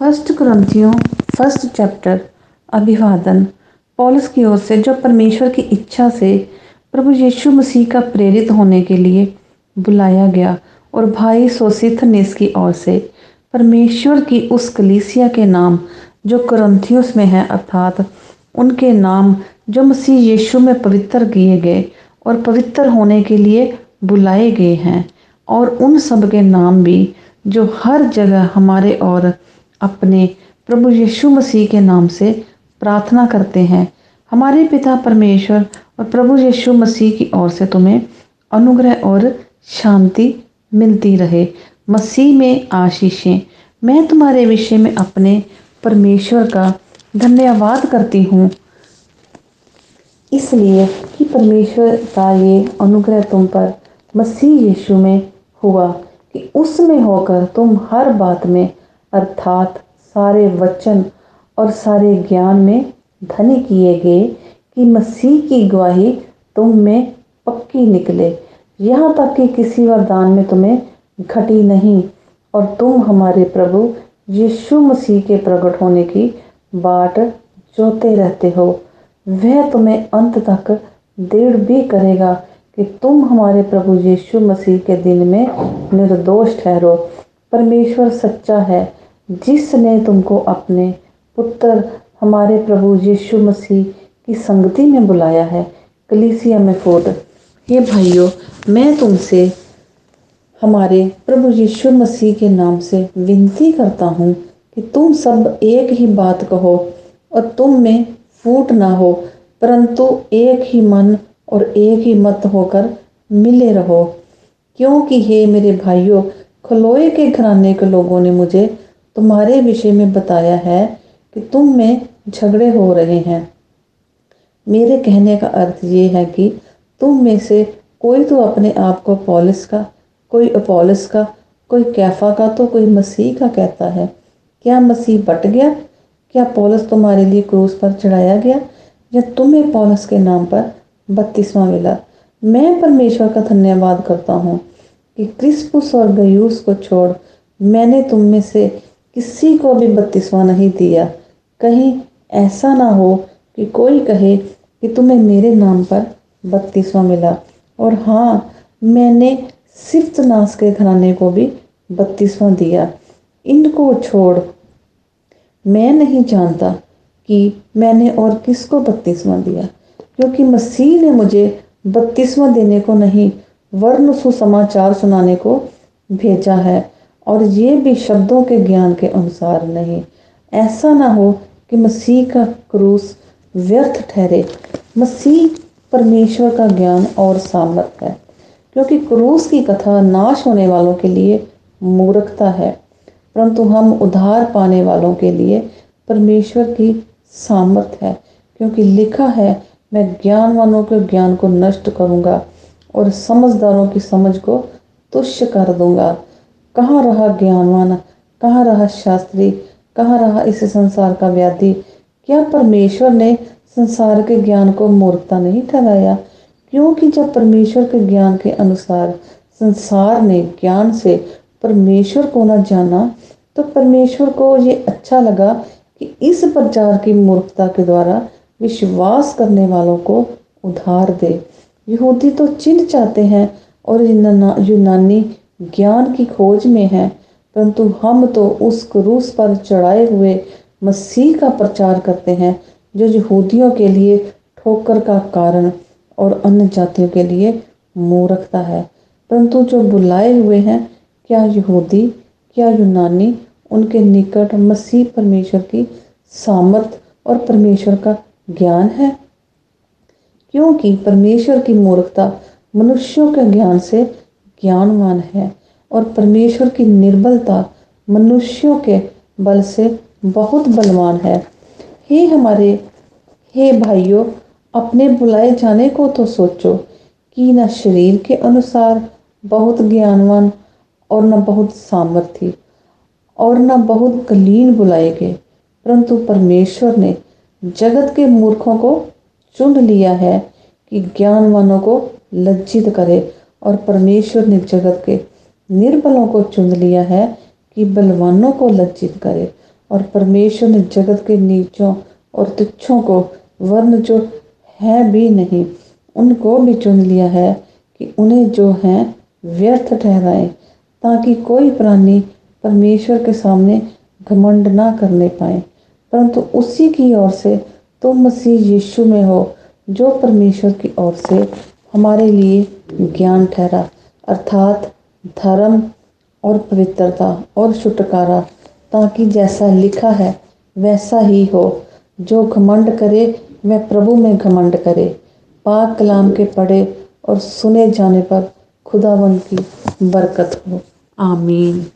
First क्रंथियों, first chapter, अभिवादन। पॉलिस की ओर से जो परमेश्वर की इच्छा से प्रभु यीशु मसीह का प्रेरित होने के लिए बुलाया गया और भाई सोसिथनेस की ओर से परमेश्वर की उस कलीसिया के नाम जो क्रंथियोस में है अर्थात उनके नाम जो मसीह यीशु में पवित्र किए गए और पवित्र होने के लिए बुलाए गए हैं और उन सब के नाम भी जो हर जगह हमारे और अपने प्रभु यीशु मसीह के नाम से प्रार्थना करते हैं। हमारे पिता परमेश्वर और प्रभु यीशु मसीह की ओर से तुम्हें अनुग्रह और शांति मिलती रहे। मसीह में आशीषें। मैं तुम्हारे विषय में अपने परमेश्वर का धन्यवाद करती हूँ। इसलिए कि परमेश्वर का ये अनुग्रह तुम पर मसीह यीशु में हुआ कि उसमें होकर तुम हर बात में अर्थात सारे वचन और सारे ज्ञान में धनी किए गए कि मसीह की गवाही तुम में पक्की निकले। यहाँ तक कि किसी वरदान में तुम्हें घटी नहीं और तुम हमारे प्रभु यीशु मसीह के प्रकट होने की बाट जोते रहते हो। वह तुम्हें अंत तक देर भी करेगा कि तुम हमारे प्रभु यीशु मसीह के दिन में निर्दोष ठहरो। परमेश्वर सच्चा है जिसने तुमको अपने पुत्र, हमारे प्रभु यीशु मसीह की संगति में बुलाया है, कलीसिया में फोट हे भाइयों, मैं तुमसे हमारे प्रभु यीशु मसीह के नाम से विनती करता हूँ कि तुम सब एक ही बात कहो और तुम में फूट ना हो, परंतु एक ही मन और एक ही मत होकर मिले रहो। क्योंकि हे मेरे भाइयों, खलोए के घराने के लोगों ने मुझे तुम्हारे विषय में बताया है कि तुम में झगड़े हो रहे हैं। मेरे कहने का अर्थ ये है कि तुम में से कोई तो अपने आप को पॉलिस का, कोई अपोलिस का, कोई कैफा का तो कोई मसीह का कहता है। क्या मसीह बट गया? क्या पॉलिस तुम्हारे लिए क्रूस पर चढ़ाया गया? या तुम्हें पॉलिस के नाम पर बत्तीसवां मिला? मैं परमेश्वर का धन्यवाद करता हूँ कि क्रिस्पुस और गयूस को छोड़ मैंने तुम में से किसी को भी बत्तीसवां नहीं दिया। कहीं ऐसा ना हो कि कोई कहे कि तुम्हें मेरे नाम पर बत्तीसवां मिला। और हाँ मैंने सिर्फ़ नास के घराने को भी बत्तीसवां दिया। इनको छोड़। मैं नहीं जानता कि मैंने और किसको बत्तीसवां दिया। क्योंकि मसीह ने मुझे बत्तीसवां देने को नहीं, वर्ण सुसमाचार सुनाने को भेजा है। और ये भी शब्दों के ज्ञान के अनुसार नहीं। ऐसा ना हो कि मसीह का क्रूस व्यर्थ ठहरे। मसीह परमेश्वर का ज्ञान और सामर्थ है, क्योंकि क्रूस की कथा नाश होने वालों के लिए मूर्खता है, परंतु हम उधार पाने वालों के लिए परमेश्वर की सामर्थ है, क्योंकि लिखा है, मैं ज्ञानवानों के ज्ञान को नष्ट करूँगा और समझदारों की समझ को तुष्य कर दूँगा। कहाँ रहा ज्ञानवान? कहाँ रहा शास्त्री? कहाँ रहा इस संसार का व्याधि? क्या परमेश्वर ने संसार के ज्ञान को मूर्खता नहीं ठहराया? क्योंकि जब परमेश्वर के ज्ञान के अनुसार संसार ने ज्ञान से परमेश्वर को न जाना तो परमेश्वर को ये अच्छा लगा कि इस प्रचार की मूर्खता के द्वारा विश्वास करने वालों को उधार दे। यहूदी तो चिन्ह चाहते हैं और यूनानी ज्ञान की खोज में है, परंतु हम तो उस क्रूस पर चढ़ाए हुए मसीह का प्रचार करते हैं, जो यहूदियों के लिए ठोकर का कारण और अन्य जातियों के लिए मूर्खता है। परंतु जो बुलाए हुए हैं, क्या यहूदी, क्या यूनानी, उनके निकट मसीह परमेश्वर की सामर्थ और परमेश्वर का ज्ञान है? क्योंकि परमेश्वर की मूर्खता मनुष्यों के ज्ञान से ज्ञानवान है। और परमेश्वर की निर्बलता मनुष्यों के बल से बहुत बलवान है। हे हमारे, हे भाइयों, अपने बुलाए जाने को तो सोचो कि न शरीर के अनुसार बहुत ज्ञानवान और न बहुत सामर्थ्य और न बहुत कलीन बुलाए गए, परंतु परमेश्वर ने जगत के मूर्खों को चुन लिया है कि ज्ञानवानों को लज्जित करे और परमेश्वर ने जगत के निर्बलों को चुन लिया है कि बलवानों को लज्जित करे और परमेश्वर ने जगत के नीचों और तुच्छों को, वर्ण जो है भी नहीं, उनको भी चुन लिया है कि उन्हें जो है व्यर्थ ठहराए, ताकि कोई प्राणी परमेश्वर के सामने घमंड ना करने पाए। परंतु उसी की ओर से तुम मसीह यीशु में हो, जो परमेश्वर की ओर से हमारे लिए ज्ञान ठहरा, अर्थात धर्म और पवित्रता और छुटकारा, ताकि जैसा लिखा है, वैसा ही हो। जो घमंड करे, वह प्रभु में घमंड करे। पाक कलाम के पढ़े और सुने जाने पर खुदावन की बरकत हो। आमीन।